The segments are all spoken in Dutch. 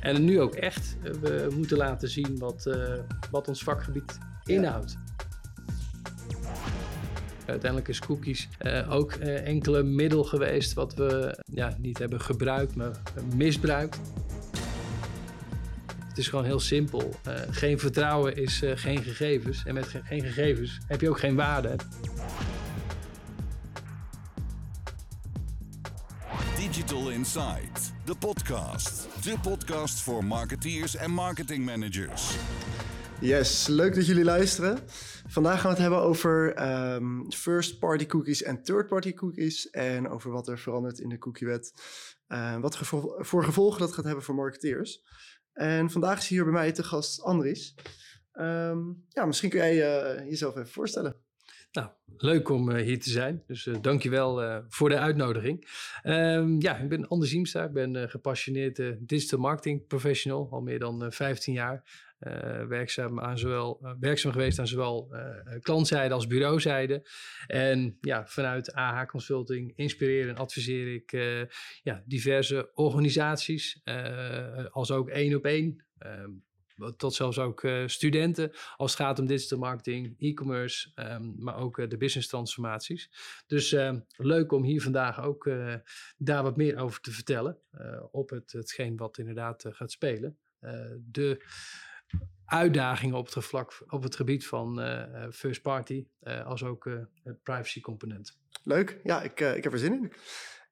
En nu ook echt. we moeten laten zien wat, wat ons vakgebied inhoudt. Uiteindelijk is cookies uh, ook uh, enkele middel geweest wat we ja, niet hebben gebruikt, maar misbruikt. Het is gewoon heel simpel. Uh, geen vertrouwen is geen gegevens. En met ge geen gegevens heb je ook geen waarde. Insight, de podcast. De podcast voor marketeers en marketingmanagers. Yes, leuk dat jullie luisteren. Vandaag gaan we het hebben over um, first-party cookies en third-party cookies. En over wat er verandert in de cookiewet. Uh, wat voor gevolgen dat gaat hebben voor marketeers. En vandaag is hier bij mij te gast Andries. Um, ja, misschien kun jij uh, jezelf even voorstellen. Nou, leuk om uh, hier te zijn. Dus uh, dankjewel uh, voor de uitnodiging. Um, ja, ik ben Anders Ziemstra. Ik ben gepassioneerd digital marketing professional. Al meer dan 15 jaar. werkzaam, aan zowel, werkzaam geweest aan zowel klantzijde als bureauzijde. En ja, vanuit AH Consulting inspireer en adviseer ik ja, diverse organisaties. als ook één op één. Ehm, tot zelfs ook uh, studenten als het gaat om digital marketing, e-commerce, um, maar ook uh, de business transformaties. Dus uh, leuk om hier vandaag ook eh, daar wat meer over te vertellen op het, hetgeen wat inderdaad gaat spelen. de uitdagingen op het, vlak, op het gebied van first party, als ook het privacy component. Leuk, ja, ik, ik heb er zin in.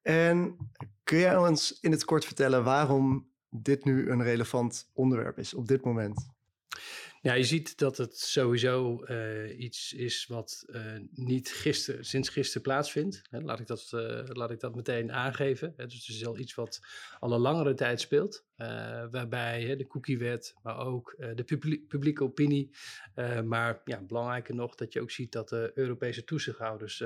En kun jij ons in het kort vertellen waarom dit nu een relevant onderwerp is op dit moment? Ja, je ziet dat het sowieso uh, iets is wat uh, niet gister, sinds gisteren plaatsvindt. Hè, laat, ik dat, uh, laat ik dat meteen aangeven. Hè, dus het is al iets wat al een langere tijd speelt. waarbij hè, de cookiewet, maar ook de publiek, publieke opinie. maar ja, belangrijker nog dat je ook ziet dat de Europese toezichthouders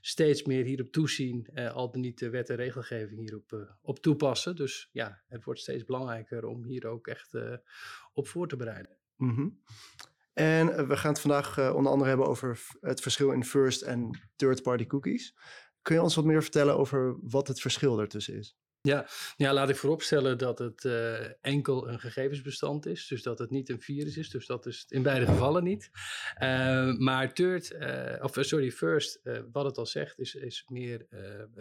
steeds meer hierop toezien. al dan niet de wet en regelgeving hierop op toepassen. Dus ja, het wordt steeds belangrijker om hier ook echt op voor te bereiden. Mm En eh, we gaan het vandaag uh, onder andere hebben over het verschil in first en third party cookies. Kun je ons wat meer vertellen over wat het verschil ertussen is? Ja, ja, laat ik vooropstellen dat het uh, enkel een gegevensbestand is. Dus dat het niet een virus is. Dus dat is in beide gevallen niet. Uh, maar third, uh, of sorry, first, wat het al zegt, is, is meer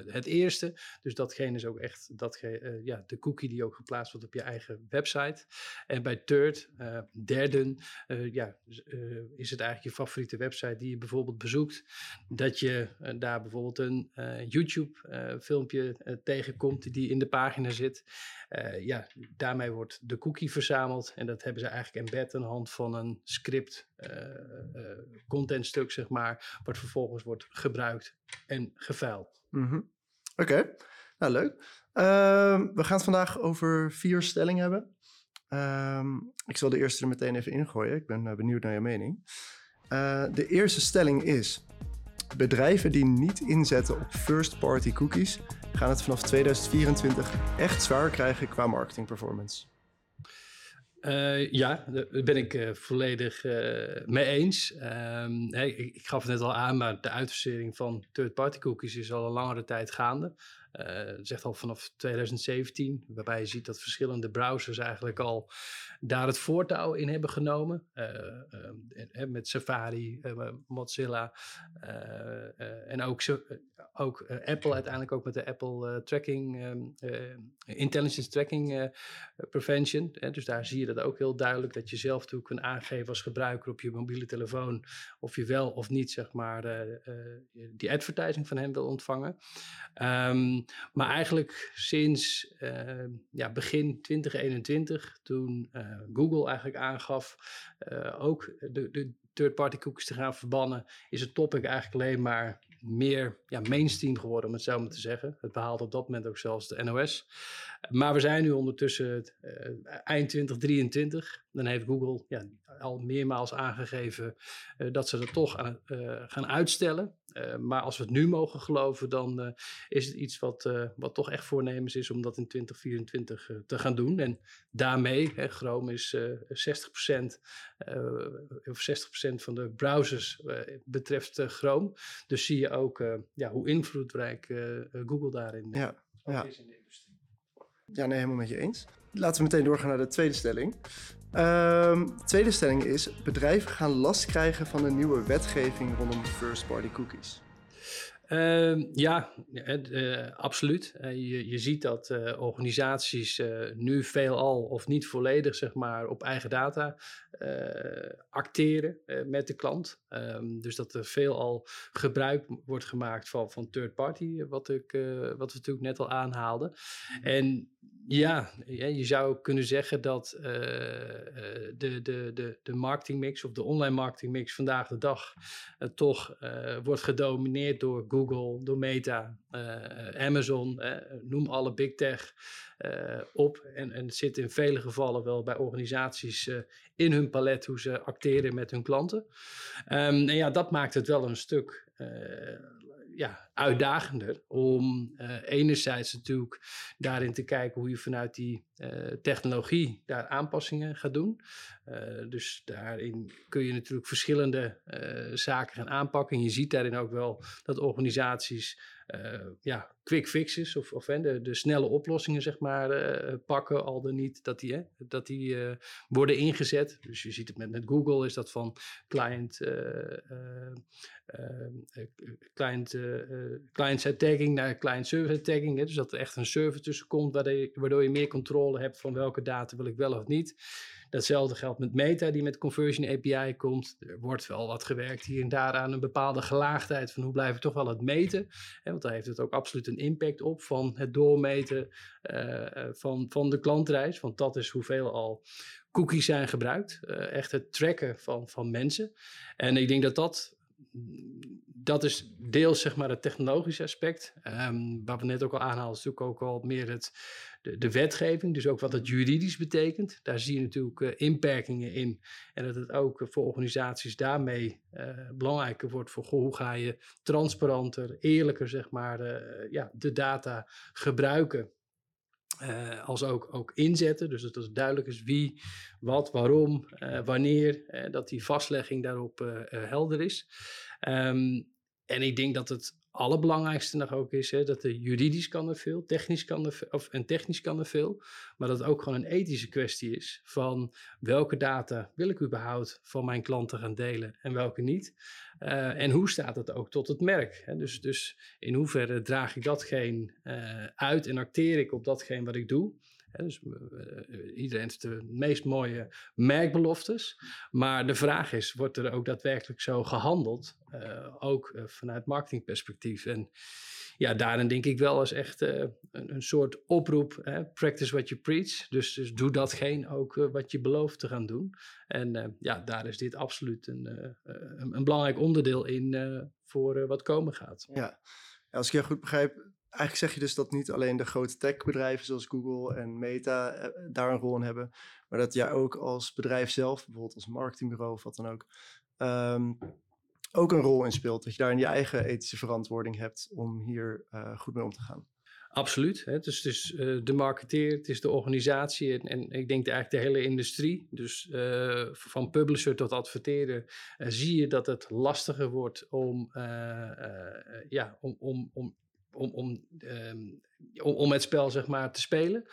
het eerste. Dus datgene is ook echt datgene, ja, de cookie die ook geplaatst wordt op je eigen website. En bij third, derden, ja, is het eigenlijk je favoriete website die je bijvoorbeeld bezoekt. Dat je daar bijvoorbeeld een YouTube filmpje tegenkomt die in de pagina zit. Uh, ja, daarmee wordt de cookie verzameld en dat hebben ze eigenlijk embed aan de hand van een script, uh, uh, contentstuk zeg maar, wat vervolgens wordt gebruikt en geveild. -hmm. Oké, nou leuk. Ehm, we gaan het vandaag over vier stellingen hebben. Ehm, ik zal de eerste er meteen even ingooien. Ik ben benieuwd naar je mening. de eerste stelling is: bedrijven die niet inzetten op first-party cookies gaan het vanaf 2024 echt zwaar krijgen qua marketing performance. Uh, ja, daar ben ik uh, volledig uh, mee eens. Hey, ik, ik, gaf het net al aan, maar de uitfasering van third-party cookies is al een langere tijd gaande. Uh, zegt al vanaf 2017, waarbij je ziet dat verschillende browsers eigenlijk al daar het voortouw in hebben genomen. Uh, met Safari, Mozilla en ook, ook Apple uiteindelijk ook met de Apple Tracking, Intelligence Tracking Prevention. dus daar zie je dat ook heel duidelijk, dat je zelf toe kunt aangeven als gebruiker op je mobiele telefoon of je wel of niet zeg maar die advertising van hem wil ontvangen. Um, maar eigenlijk sinds uh, ja, begin 2021, toen uh, Google eigenlijk aangaf ook de, de third-party cookies te gaan verbannen, is het topic eigenlijk alleen maar meer ja, mainstream geworden, om het zo maar te zeggen. Het behaalde op dat moment ook zelfs de NOS. Maar we zijn nu ondertussen eind 2023. Dan heeft Google ja, al meermaals aangegeven dat ze dat toch aan, gaan uitstellen. Maar als we het nu mogen geloven, dan is het iets wat, wat toch echt voornemens is om dat in 2024 te gaan doen. En daarmee, hè, Chrome is 60%, of 60% van de browsers betreft Chrome. Dus zie je ook ja, hoe invloedrijk Google daarin ja, ja. is in de industrie. ja, nee, helemaal met je eens. Laten we meteen doorgaan naar de tweede stelling. Ehm, de tweede stelling is: bedrijven gaan last krijgen van een nieuwe wetgeving rondom first-party cookies. Ehm, ja, uh, absoluut. Uh, je, je ziet dat organisaties nu veelal of niet volledig zeg maar, op eigen data acteren met de klant. Um, dus dat er veelal gebruik wordt gemaakt van, van third party, wat, ik, wat we natuurlijk net al aanhaalden. En ja, je zou kunnen zeggen dat de, de, de, de marketingmix of de online marketingmix vandaag de dag toch wordt gedomineerd door Google, door Meta, uh, Amazon, noem alle big tech op. En, en het zit in vele gevallen wel bij organisaties in hun palet hoe ze acteren met hun klanten. Um, en ja, dat maakt het wel een stuk ja, uitdagender om uh, enerzijds natuurlijk daarin te kijken hoe je vanuit die uh, technologie daar aanpassingen gaat doen. Uh, dus daarin kun je natuurlijk verschillende zaken gaan aanpakken. En je ziet daarin ook wel dat organisaties ja, quick fixes of, of de, de snelle oplossingen zeg maar pakken, al dan niet dat die, dat die worden ingezet. Dus je ziet het met, Google is dat van client, client client-side tagging naar client-server tagging. Hè? Dus dat er echt een server tussen komt waardoor je meer controle hebt van welke data wil ik wel of niet. Datzelfde geldt met Meta, die met Conversion API komt. Er wordt wel wat gewerkt hier en daar aan een bepaalde gelaagdheid van hoe blijf ik toch wel het meten. Hè, want daar heeft het ook absoluut een impact op van het doormeten uh, van, van de klantreis. Want dat is hoeveel al cookies zijn gebruikt. Uh, echt het tracken van, van mensen. En ik denk dat dat dat is deels zeg maar het technologische aspect. Um, waar we net ook al aanhaalden, is natuurlijk ook al meer het, de, de, wetgeving. Dus ook wat het juridisch betekent. Daar zie je natuurlijk uh, inperkingen in. En dat het ook voor organisaties daarmee uh, belangrijker wordt voor hoe ga je transparanter, eerlijker zeg maar, uh, ja, de data gebruiken. Uh, als ook, ook inzetten. Dus dat het duidelijk is wie, wat, waarom, uh, wanneer. Uh, dat die vastlegging daarop helder is. Um, en ik denk dat het allerbelangrijkste nog ook is hè, dat er juridisch kan er veel, technisch kan er, of, en technisch kan er veel, maar dat het ook gewoon een ethische kwestie is van welke data wil ik überhaupt van mijn klanten gaan delen en welke niet. Uh, en hoe staat het ook tot het merk? Hè? Dus, dus in hoeverre draag ik datgene uh, uit en acteer ik op datgene wat ik doe? Dus uh, iedereen heeft de meest mooie merkbeloftes. Maar de vraag is, wordt er ook daadwerkelijk zo gehandeld? Uh, ook vanuit marketingperspectief. En ja, daarin denk ik wel als echt een, een, soort oproep. Hè? Practice what you preach. Dus, dus doe datgene ook wat je belooft te gaan doen. En ja, daar is dit absoluut een, een, een belangrijk onderdeel in voor wat komen gaat. Ja. Als ik je goed begrijp, eigenlijk zeg je dus dat niet alleen de grote techbedrijven zoals Google en Meta eh, daar een rol in hebben, maar dat jij ook als bedrijf zelf, bijvoorbeeld als marketingbureau of wat dan ook, um, ook een rol in speelt. Dat je daarin je eigen ethische verantwoording hebt om hier uh, goed mee om te gaan. Absoluut. Hè? Dus, dus uh, de marketeer, het is de organisatie en, en ik denk eigenlijk de hele industrie. Dus van publisher tot adverteren uh, zie je dat het lastiger wordt om, ja, om, om, om om, om, um, om, het spel zeg maar, te spelen.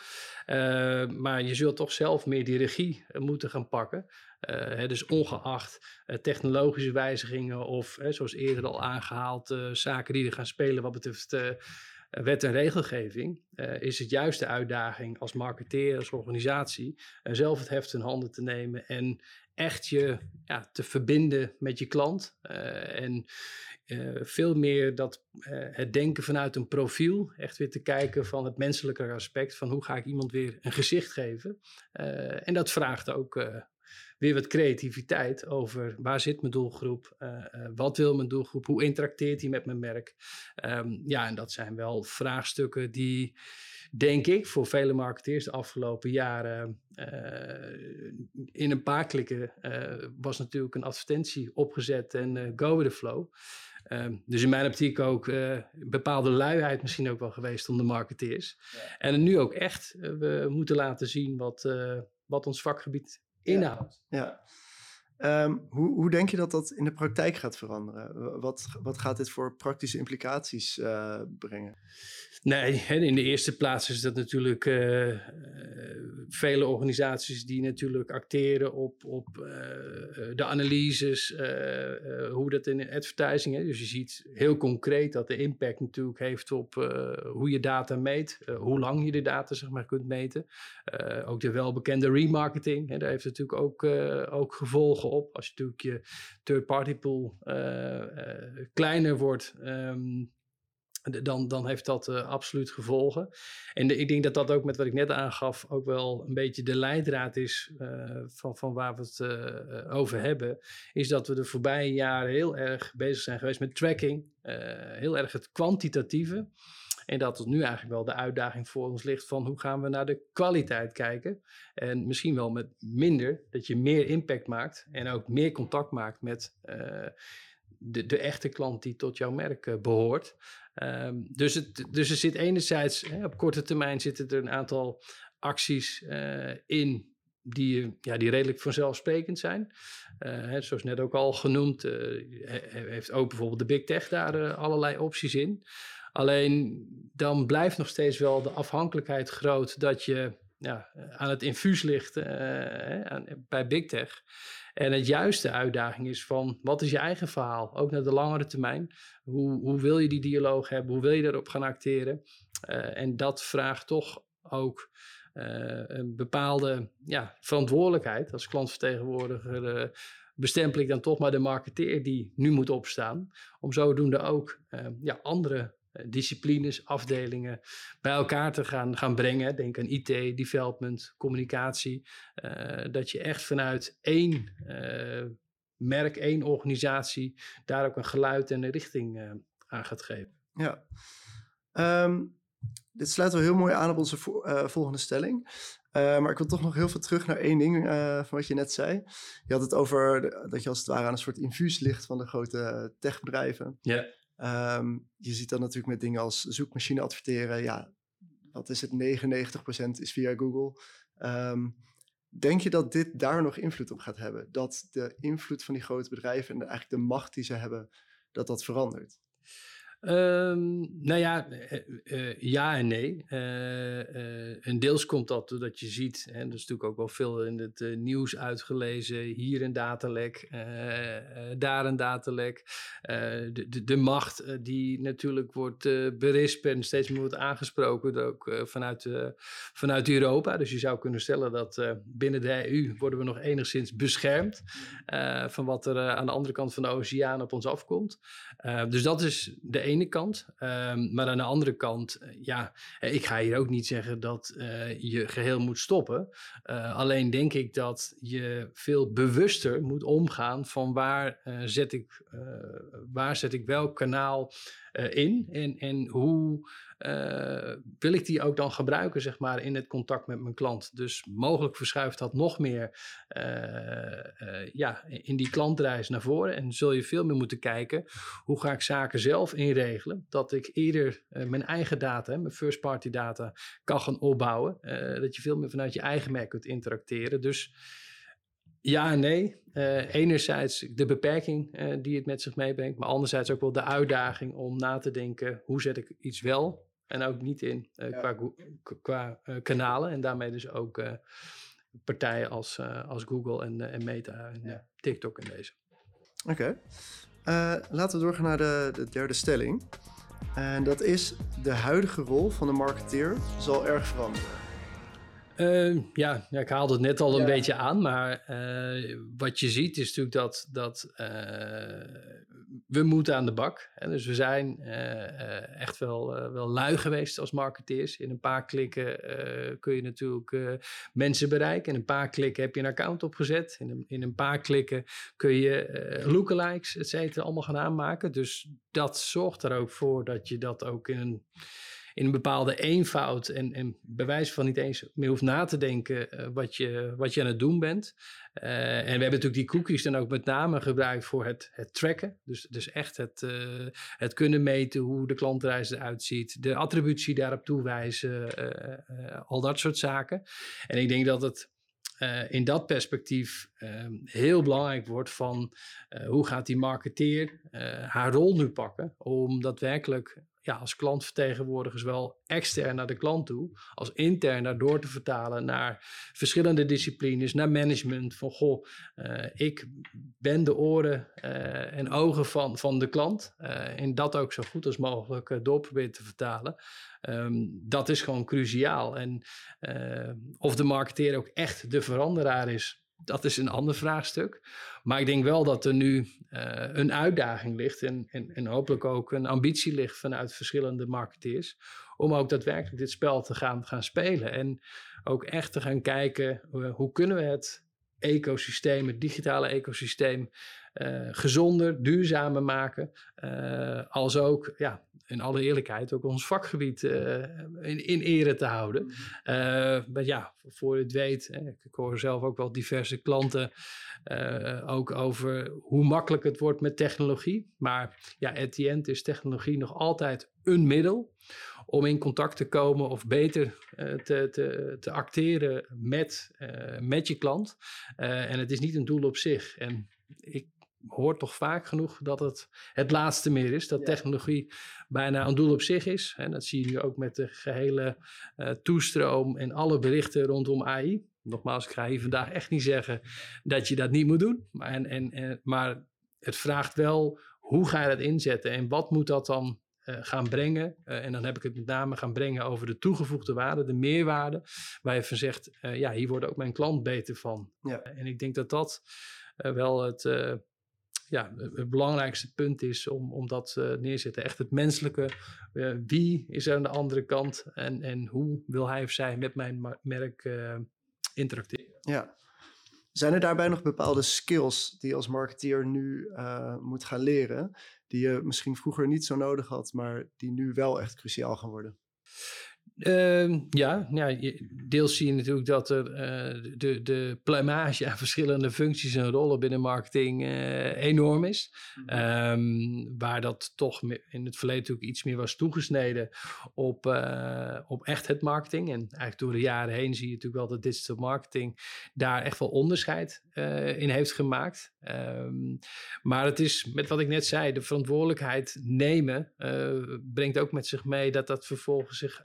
Uh, maar je zult toch zelf meer die regie moeten gaan pakken. Uh, hè, dus ongeacht uh, technologische wijzigingen of, zoals eerder al aangehaald, zaken die er gaan spelen wat betreft wet en regelgeving, is het juist de uitdaging als marketeer, als organisatie, zelf het heft in handen te nemen en echt je ja, te verbinden met je klant. en uh, veel meer dat uh, het denken vanuit een profiel, echt weer te kijken van het menselijke aspect, van hoe ga ik iemand weer een gezicht geven. Uh, en dat vraagt ook weer wat creativiteit over waar zit mijn doelgroep, wat wil mijn doelgroep, hoe interacteert hij met mijn merk. Um, ja, en dat zijn wel vraagstukken die, denk ik, voor vele marketeers de afgelopen jaren in een paar klikken was natuurlijk een advertentie opgezet en go with the flow. Um, dus in mijn optiek ook uh, bepaalde luiheid misschien ook wel geweest onder marketeers. Ja. En nu ook echt, uh, we moeten laten zien wat, uh, wat ons vakgebied inhoudt. Ja. Ehm, hoe, hoe denk je dat dat in de praktijk gaat veranderen? Wat, wat gaat dit voor praktische implicaties uh, brengen? Nee, in de eerste plaats is dat natuurlijk uh, vele organisaties die natuurlijk acteren op, op de analyses, hoe dat in advertising is. Dus je ziet heel concreet dat de impact natuurlijk heeft op hoe je data meet, hoe lang je de data zeg maar kunt meten. ook de welbekende remarketing, hè, daar heeft natuurlijk ook, ook gevolgen op. Als je natuurlijk je third-party pool kleiner wordt. Um, dan, dan heeft dat uh, absoluut gevolgen. En ik denk dat dat ook met wat ik net aangaf, ook wel een beetje de leidraad is van, van waar we het over hebben. Is dat we de voorbije jaren heel erg bezig zijn geweest met tracking, heel erg het kwantitatieve. En dat het nu eigenlijk wel de uitdaging voor ons ligt van hoe gaan we naar de kwaliteit kijken. En misschien wel met minder, dat je meer impact maakt en ook meer contact maakt met de, de echte klant die tot jouw merk behoort. Um, dus, het, dus er zit enerzijds, hè, op korte termijn zitten er een aantal acties uh, in die, ja, die redelijk vanzelfsprekend zijn. Zoals net ook al genoemd, heeft ook bijvoorbeeld de Big Tech daar allerlei opties in. Alleen dan blijft nog steeds wel de afhankelijkheid groot dat je ja, aan het infuus ligt bij Big Tech. En het juiste uitdaging is van wat is je eigen verhaal, ook naar de langere termijn. Hoe, hoe wil je die dialoog hebben, hoe wil je daarop gaan acteren? Uh, en dat vraagt toch ook uh, een bepaalde ja, verantwoordelijkheid. Als klantvertegenwoordiger bestempel ik dan toch maar de marketeer die nu moet opstaan. Om zodoende ook ja, andere eh, disciplines, afdelingen bij elkaar te gaan, gaan brengen. Denk aan IT, development, communicatie. Uh, dat je echt vanuit één uh, merk, één organisatie daar ook een geluid en een richting uh, aan gaat geven. Ja. Um, dit sluit wel heel mooi aan op onze vo volgende stelling. maar ik wil toch nog heel veel terug naar één ding van wat je net zei. Je had het over de, dat je als het ware aan een soort infuus ligt van de grote techbedrijven. Ja. Um, je ziet dan natuurlijk met dingen als zoekmachine adverteren. Ja, wat is het? 99% is via Google. Um, denk je dat dit daar nog invloed op gaat hebben? Dat de invloed van die grote bedrijven en eigenlijk de macht die ze hebben, dat dat verandert? Um, nou ja, uh, ja en nee. Uh, en deels komt dat doordat je ziet, en dat is natuurlijk ook wel veel in het nieuws uitgelezen, hier een datalek, daar een datalek. De, de, de, macht die natuurlijk wordt berispt en steeds meer wordt aangesproken, ook vanuit, vanuit Europa. Dus je zou kunnen stellen dat binnen de EU worden we nog enigszins beschermd van wat er aan de andere kant van de oceaan op ons afkomt. dus dat is de ene kant. Um, maar aan de andere kant, uh, ja, eh, ik ga hier ook niet zeggen dat uh, je geheel moet stoppen. Alleen denk ik dat je veel bewuster moet omgaan van waar, zet, ik, waar zet ik welk kanaal in en, en hoe uh, wil ik die ook dan gebruiken, zeg maar, in het contact met mijn klant. Dus mogelijk verschuift dat nog meer uh, ja, in die klantreis naar voren. En zul je veel meer moeten kijken, hoe ga ik zaken zelf inregelen, dat ik eerder mijn eigen data, mijn first party data, kan gaan opbouwen. dat je veel meer vanuit je eigen merk kunt interacteren. Dus ja en nee. Uh, enerzijds de beperking uh, die het met zich meebrengt, maar anderzijds ook wel de uitdaging om na te denken: hoe zet ik iets wel en ook niet in uh, ja. qua, qua kanalen. En daarmee dus ook partijen als, als Google en, en Meta en ja. TikTok en deze. Oké. Okay. laten we doorgaan naar de, de derde stelling. En dat is de huidige rol van de marketeer zal erg veranderen. Uh, ja, ja, ik haalde het net al een ja. beetje aan, maar uh, wat je ziet is natuurlijk dat, dat uh, we moeten aan de bak. Hè? Dus we zijn echt wel, wel lui geweest als marketeers. In een paar klikken kun je natuurlijk mensen bereiken. In een paar klikken heb je een account opgezet. In een, in een paar klikken kun je lookalikes, et cetera, allemaal gaan aanmaken. Dus dat zorgt er ook voor dat je dat ook in een in een bepaalde eenvoud en, en bewijs van niet eens meer hoeft na te denken uh, wat, je, wat je aan het doen bent. Uh, en we hebben natuurlijk die cookies dan ook met name gebruikt voor het, het tracken. Dus, dus echt het, uh, het kunnen meten hoe de klantreis eruit ziet, de attributie daarop toewijzen, al dat soort zaken. En ik denk dat het in dat perspectief uh, heel belangrijk wordt van hoe gaat die marketeer haar rol nu pakken om daadwerkelijk ja, als klantvertegenwoordiger zowel extern naar de klant toe als intern daardoor te vertalen naar verschillende disciplines, naar management. Van goh, uh, ik ben de oren uh, en ogen van, van de klant uh, en dat ook zo goed als mogelijk door proberen te vertalen. Um, dat is gewoon cruciaal. En of de marketeer ook echt de veranderaar is, dat is een ander vraagstuk. Maar ik denk wel dat er nu uh, een uitdaging ligt en, en, en, hopelijk ook een ambitie ligt vanuit verschillende marketeers. Om ook daadwerkelijk dit spel te gaan, gaan spelen. En ook echt te gaan kijken uh, hoe kunnen we het ecosysteem, het digitale ecosysteem, uh, gezonder, duurzamer maken. als ook ja, in alle eerlijkheid ook ons vakgebied uh, in, in ere te houden. Uh, maar ja, voor je het weet, hè, ik hoor zelf ook wel diverse klanten ook over hoe makkelijk het wordt met technologie. Maar ja, at the end is technologie nog altijd een middel om in contact te komen of beter te, te, te acteren met, met je klant. en het is niet een doel op zich. En ik hoort toch vaak genoeg dat het het laatste meer is. Dat technologie bijna een doel op zich is. En dat zie je nu ook met de gehele uh, toestroom en alle berichten rondom AI. Nogmaals, ik ga hier vandaag echt niet zeggen dat je dat niet moet doen. Maar, en, en, en, maar het vraagt wel hoe ga je dat inzetten en wat moet dat dan uh, gaan brengen. Uh, en dan heb ik het met name gaan brengen over de toegevoegde waarde, de meerwaarde. Waar je van zegt, ja, hier wordt ook mijn klant beter van. Ja. en ik denk dat dat wel het ja, het belangrijkste punt is om, om dat uh, neer te zetten. Echt het menselijke. Uh, wie is er aan de andere kant en, en hoe wil hij of zij met mijn merk uh, interacteren? Ja. Zijn er daarbij nog bepaalde skills die je als marketeer nu moet gaan leren, die je misschien vroeger niet zo nodig had, maar die nu wel echt cruciaal gaan worden? Uh, ja, ja, deels zie je natuurlijk dat er uh, de, de pluimage aan verschillende functies en rollen binnen marketing uh, enorm is. Um, waar dat toch in het verleden natuurlijk iets meer was toegesneden op, uh, op echt het marketing. En eigenlijk door de jaren heen zie je natuurlijk wel dat digital marketing daar echt wel onderscheid in heeft gemaakt. Um, maar het is, met wat ik net zei, de verantwoordelijkheid nemen brengt ook met zich mee dat dat vervolgens zich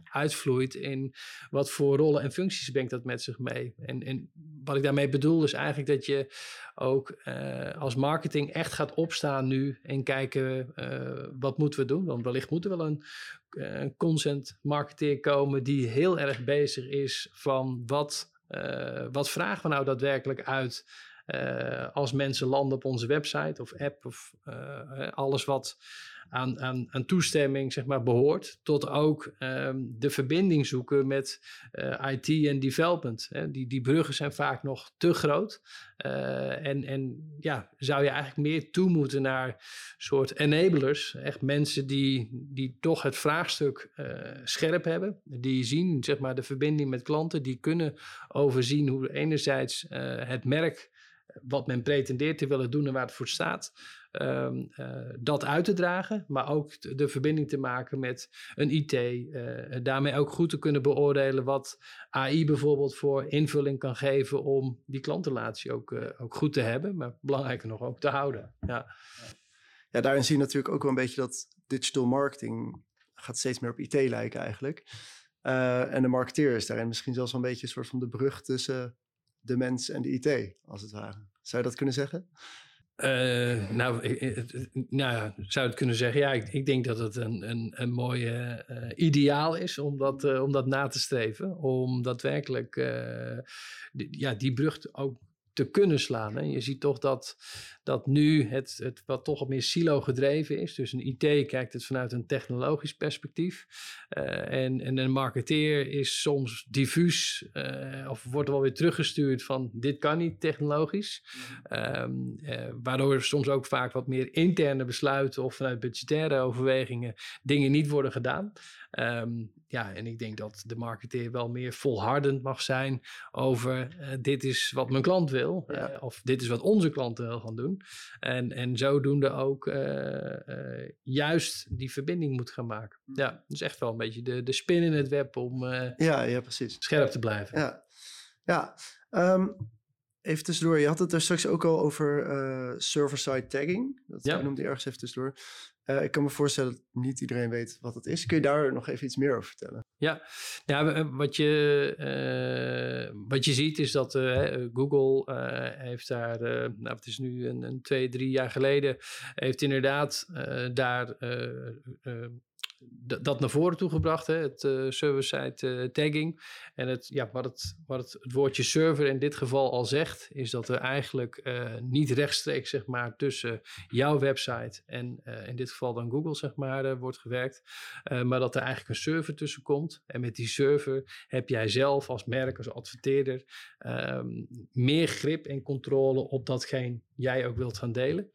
in wat voor rollen en functies brengt dat met zich mee. En, en wat ik daarmee bedoel is eigenlijk dat je ook uh, als marketing echt gaat opstaan nu en kijken uh, wat moeten we doen. Want wellicht moet er wel een, uh, een consent marketeer komen die heel erg bezig is van wat, wat vragen we nou daadwerkelijk uit als mensen landen op onze website of app of alles wat aan, aan, toestemming zeg maar, behoort, tot ook um, de verbinding zoeken met uh, IT en development. Hè. Die, die bruggen zijn vaak nog te groot. Uh, en, en ja, zou je eigenlijk meer toe moeten naar soort enablers, echt mensen die, die toch het vraagstuk uh, scherp hebben, die zien zeg maar, de verbinding met klanten, die kunnen overzien hoe enerzijds het merk wat men pretendeert te willen doen en waar het voor staat, um, uh, dat uit te dragen, maar ook de, verbinding te maken met een IT. Uh, daarmee ook goed te kunnen beoordelen wat AI bijvoorbeeld voor invulling kan geven om die klantrelatie ook, uh, ook goed te hebben, maar belangrijker nog ook te houden. Ja. ja, daarin zie je natuurlijk ook wel een beetje dat digital marketing gaat steeds meer op IT lijken eigenlijk. en de marketeer is daarin misschien zelfs wel een beetje een soort van de brug tussen de mens en de IT, als het ware. Zou je dat kunnen zeggen? Uh, nou, nou, zou het kunnen zeggen, ja, ik, ik denk dat het een, een, een mooi uh, ideaal is om dat, uh, om dat na te streven. Om daadwerkelijk ja, die brug ook te kunnen slaan. Hè. Je ziet toch dat, dat nu het, het wat toch wat meer silo gedreven is. Dus een IT kijkt het vanuit een technologisch perspectief. Uh, en, en een marketeer is soms diffuus uh, of wordt wel weer teruggestuurd van dit kan niet technologisch. Um, uh, waardoor soms ook vaak wat meer interne besluiten of vanuit budgettaire overwegingen dingen niet worden gedaan. Um, ja, en ik denk dat de marketeer wel meer volhardend mag zijn over uh, dit is wat mijn klant wil. Ja. Uh, of dit is wat onze klanten wil gaan doen. En, en zodoende ook uh, juist die verbinding moet gaan maken. Mm. Ja, dus echt wel een beetje de, de spin in het web om ja, ja, precies. scherp te blijven. Ja, ja. Ehm, even tussendoor, je had het er straks ook al over server-side tagging. Dat Ja. noemde je ergens even tussendoor. Eh, ik kan me voorstellen dat niet iedereen weet wat het is. Kun je daar nog even iets meer over vertellen? Ja, w- wat, je, eh, wat je ziet is dat eh, Google eh, heeft daar, eh, nou het is nu een, een twee, drie jaar geleden, heeft inderdaad eh, daar eh, eh, dat naar voren toe gebracht, hè, het eh, server-side eh, tagging. En het, ja, wat, het, wat het, woordje server in dit geval al zegt, is dat er eigenlijk eh, niet rechtstreeks zeg maar, tussen jouw website en in dit geval dan Google zeg maar, wordt gewerkt. Uh, maar dat er eigenlijk een server tussen komt. En met die server heb jij zelf als merk, als adverteerder, um, meer grip en controle op datgene jij ook wilt gaan delen.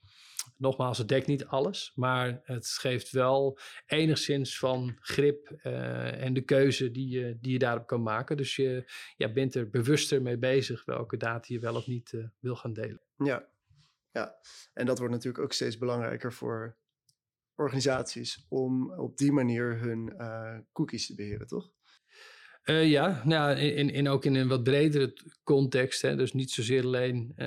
Nogmaals, het dekt niet alles, maar het geeft wel enigszins van grip uh, en de keuze die je, die je daarop kan maken. Dus je bent er bewuster mee bezig welke data je wel of niet uh, wil gaan delen. Ja. ja, en dat wordt natuurlijk ook steeds belangrijker voor organisaties om op die manier hun uh, cookies te beheren, toch? Uh, ja, nou, in, in, ook in een wat bredere context. Hè, dus niet zozeer alleen uh,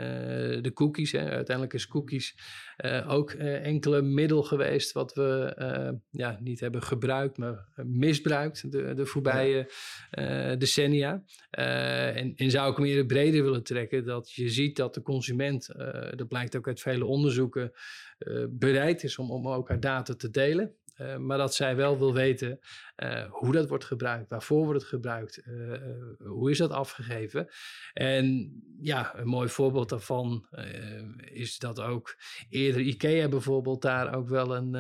de cookies. Hè. Uiteindelijk is cookies uh, ook enkele middel geweest wat we ja, niet hebben gebruikt, maar misbruikt de, de voorbije decennia. en, en zou ik hem eerder breder willen trekken, dat je ziet dat de consument, dat blijkt ook uit vele onderzoeken, bereid is om, om ook haar data te delen. Uh, maar dat zij wel wil weten uh, hoe dat wordt gebruikt, waarvoor wordt het gebruikt, uh, hoe is dat afgegeven. En ja, een mooi voorbeeld daarvan is dat ook eerder IKEA bijvoorbeeld daar ook wel een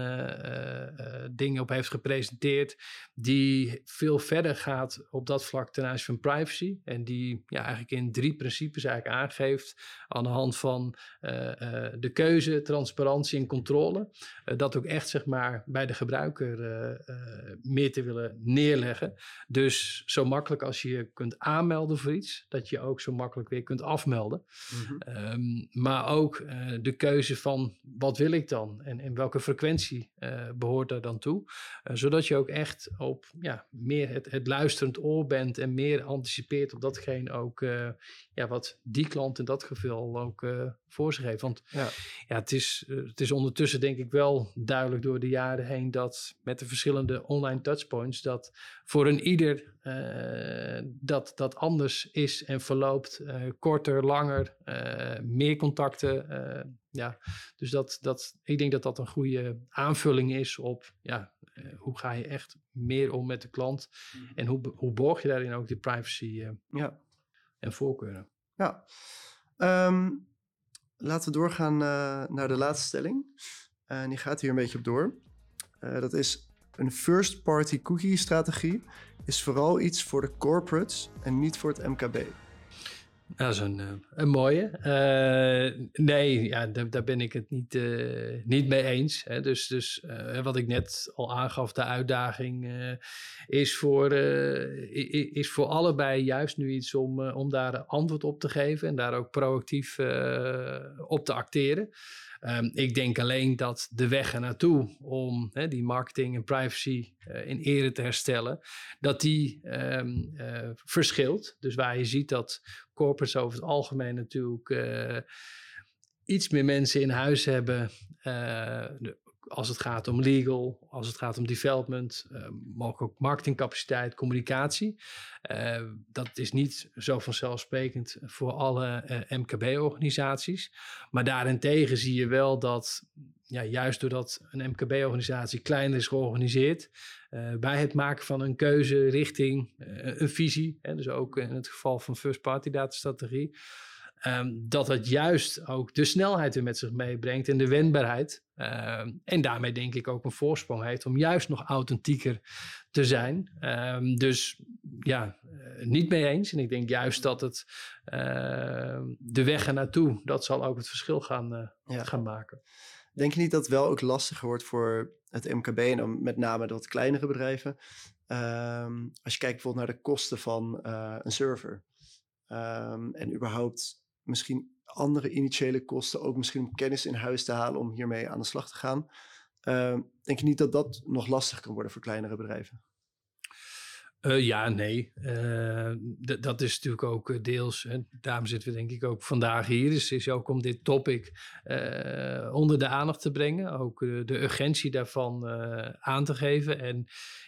ding op heeft gepresenteerd die veel verder gaat op dat vlak ten aanzien van privacy en die ja, eigenlijk in drie principes eigenlijk aangeeft aan de hand van de keuze, transparantie en controle, dat ook echt zeg maar bij de gebruiker meer te willen neerleggen. Dus zo makkelijk als je je kunt aanmelden voor iets, dat je ook zo makkelijk weer kunt afmelden. Mm-hmm. Um, maar ook uh, de keuze van wat wil ik dan en in welke frequentie behoort daar dan toe. zodat je ook echt op ja, meer het, het luisterend oor bent en meer anticipeert op datgene ook ja, wat die klant in dat geval ook voor zich heeft. Want ja. Ja, het, is, het is ondertussen denk ik wel duidelijk door de jaren heen dat met de verschillende online touchpoints, dat voor een ieder uh, dat, dat anders is en verloopt. Uh, korter, langer, uh, meer contacten. ja, dus dat, dat, ik denk dat dat een goede aanvulling is op ja, hoe ga je echt meer om met de klant mm. en hoe, hoe borg je daarin ook die privacy ja. en voorkeuren. Ja, um, laten we doorgaan naar de laatste stelling. En die gaat hier een beetje op door. Uh, dat is een first-party cookie strategie is vooral iets voor de corporates en niet voor het MKB. Dat is een, een mooie. Uh, nee, ja, daar, ben ik het niet, uh, niet mee eens. Hè. Dus, dus wat ik net al aangaf, de uitdaging is, voor, is voor allebei juist nu iets om, om daar antwoord op te geven en daar ook proactief op te acteren. Um, ik denk alleen dat de weg er naartoe om die marketing en privacy uh, in ere te herstellen, dat die um, uh, verschilt. Dus waar je ziet dat corporates over het algemeen natuurlijk uh, iets meer mensen in huis hebben. De, als het gaat om legal, als het gaat om development, uh, ook marketingcapaciteit, communicatie. Uh, dat is niet zo vanzelfsprekend voor alle uh, MKB-organisaties. Maar daarentegen zie je wel dat, ja, juist doordat een MKB-organisatie kleiner is georganiseerd, bij het maken van een keuze richting een visie, hè, dus ook in het geval van first-party datastrategie, Um, dat het juist ook de snelheid weer met zich meebrengt en de wendbaarheid. Um, en daarmee denk ik ook een voorsprong heeft om juist nog authentieker te zijn. Um, dus ja, uh, niet mee eens. En ik denk juist dat het uh, de weg er naartoe, dat zal ook het verschil gaan, uh, ja. gaan maken. Denk je niet dat het wel ook lastiger wordt voor het MKB en dan met name de wat kleinere bedrijven? als je kijkt bijvoorbeeld naar de kosten van uh, een server. en überhaupt misschien andere initiële kosten, ook misschien om kennis in huis te halen om hiermee aan de slag te gaan. Uh, denk je niet dat dat nog lastig kan worden voor kleinere bedrijven? Uh, ja, nee. Uh, dat is natuurlijk ook uh, deels. Hè, daarom zitten we denk ik ook vandaag hier. Dus is ook om dit topic onder de aandacht te brengen. Ook de urgentie daarvan aan te geven. En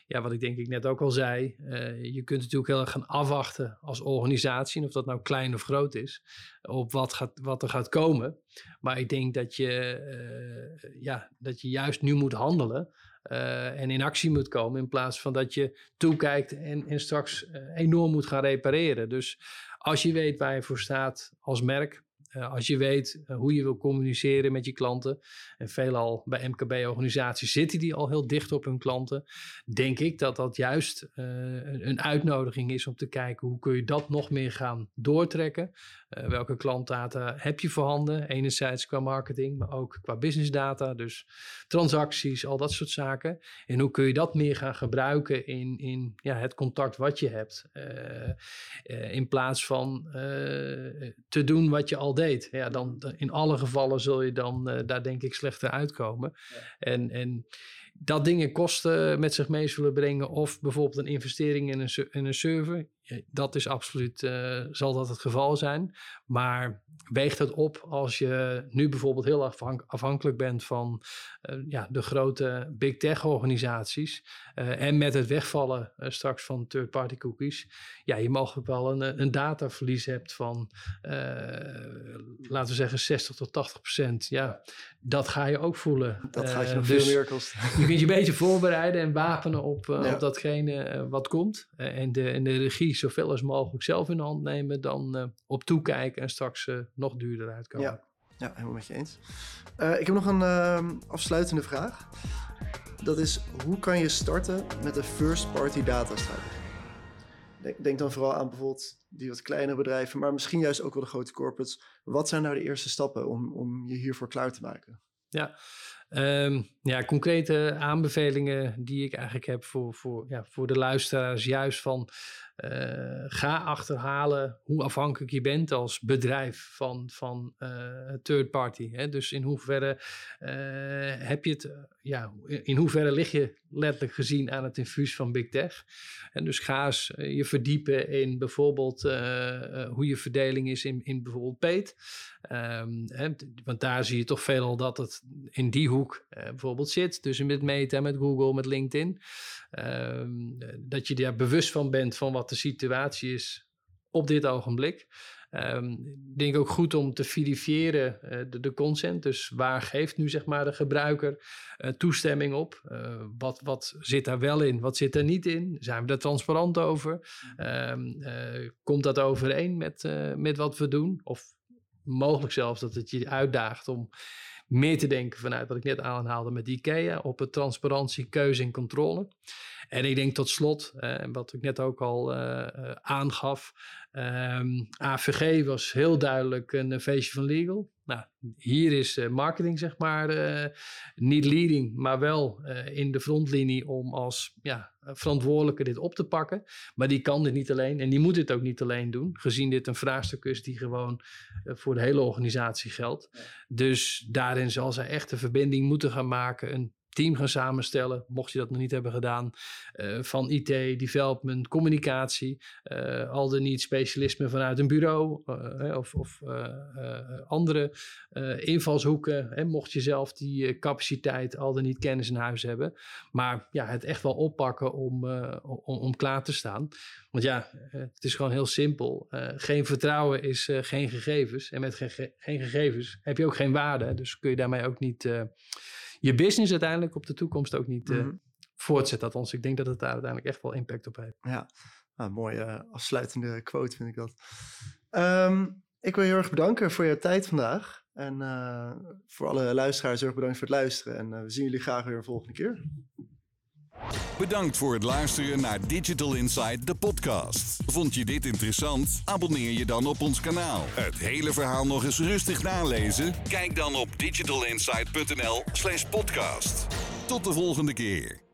ja, wat ik denk ik net ook al zei. je kunt natuurlijk heel erg gaan afwachten als organisatie. Of dat nou klein of groot is. Op wat, gaat, wat er gaat komen. Maar ik denk dat je, ja, dat je juist nu moet handelen. Uh, en in actie moet komen. In plaats van dat je toekijkt en, en straks uh, enorm moet gaan repareren. Dus als je weet waar je voor staat als merk, uh, als je weet hoe je wil communiceren met je klanten. En veelal bij MKB-organisaties zitten die al heel dicht op hun klanten. Denk ik dat dat juist een uitnodiging is om te kijken hoe kun je dat nog meer gaan doortrekken. Uh, welke klantdata heb je voorhanden? Enerzijds qua marketing, maar ook qua business data. Dus transacties, al dat soort zaken. En hoe kun je dat meer gaan gebruiken in, in ja, het contact wat je hebt? Uh, uh, in plaats van te doen wat je al deed. Ja, dan, in alle gevallen zul je dan daar denk ik slechter uitkomen. Ja. En, en dat dingen kosten met zich mee zullen brengen. Of bijvoorbeeld een investering in een, in een server. Dat is absoluut, uh, zal dat het geval zijn. Maar weegt het op als je nu bijvoorbeeld heel afhank afhankelijk bent van uh, ja, de grote big tech organisaties. Uh, en met het wegvallen straks van third-party cookies. Ja, je mogelijk wel een, een dataverlies hebt van, laten we zeggen, 60 tot 80 procent. Ja, dat ga je ook voelen. Dat gaat je nog dus veel meer kosten. Je kunt je een beetje voorbereiden en wapenen op, ja. op datgene wat komt. en, de, en de regie zoveel als mogelijk zelf in de hand nemen, dan uh, op toekijken en straks uh, nog duurder uitkomen. Ja. ja, helemaal met je eens. Uh, ik heb nog een ehm, afsluitende vraag. Dat is, hoe kan je starten met een first-party data strategie? Denk, denk, dan vooral aan bijvoorbeeld die wat kleinere bedrijven, maar misschien juist ook wel de grote corporates. Wat zijn nou de eerste stappen om, om je hiervoor klaar te maken? Ja, Um, ja, concrete aanbevelingen die ik eigenlijk heb voor, voor, ja, voor de luisteraars, juist van uh, ga achterhalen hoe afhankelijk je bent als bedrijf van, van uh, third party. Hè? Dus in hoeverre uh, heb je het, ja, in hoeverre lig je letterlijk gezien aan het infuus van big tech. En dus ga eens je verdiepen in bijvoorbeeld hoe je verdeling is in, in bijvoorbeeld. Um, hè, want daar zie je toch veelal dat het in die hoek bijvoorbeeld zit. Dus met Meta, met Google, met LinkedIn. Um, dat je daar bewust van bent van wat de situatie is op dit ogenblik. Um, ik denk ook goed om te verifiëren uh, de, consent. Dus waar geeft nu zeg maar de gebruiker uh, toestemming op? Wat, wat zit daar wel in? Wat zit er niet in? Zijn we daar transparant over? Um, komt dat overeen met, met wat we doen? Of mogelijk zelfs dat het je uitdaagt om meer te denken vanuit wat ik net aanhaalde met IKEA op het transparantie, keuze en controle. En ik denk tot slot, uh, wat ik net ook al uh, uh, aangaf, um, ehm, AVG was heel duidelijk een feestje van legal. Nou, hier is marketing zeg maar niet leading, maar wel in de frontlinie om als ja, verantwoordelijke dit op te pakken. Maar die kan dit niet alleen en die moet dit ook niet alleen doen, gezien dit een vraagstuk is die gewoon voor de hele organisatie geldt. Ja. Dus daarin zal zij echt een verbinding moeten gaan maken, een team gaan samenstellen, mocht je dat nog niet hebben gedaan, uh, van IT, development, communicatie, uh, al dan niet specialisme vanuit een bureau uh, of, of andere invalshoeken, hè, mocht je zelf die capaciteit al dan niet kennis in huis hebben. Maar ja, het echt wel oppakken om, om, om, klaar te staan. Want ja, het is gewoon heel simpel. geen vertrouwen is geen gegevens. En met geen gegevens heb je ook geen waarde. Dus kun je daarmee ook niet je business uiteindelijk op de toekomst ook niet mm -hmm. voortzet. Althans, ik denk dat het daar uiteindelijk echt wel impact op heeft. Ja, nou, mooie uh, afsluitende quote vind ik dat. Um, ik wil je heel erg bedanken voor je tijd vandaag. En uh, voor alle luisteraars heel erg bedankt voor het luisteren. En we zien jullie graag weer een volgende keer. Bedankt voor het luisteren naar Digital Insight, de podcast. Vond je dit interessant? Abonneer je dan op ons kanaal. Het hele verhaal nog eens rustig nalezen? Kijk dan op digitalinsight.nl/slash podcast. Tot de volgende keer.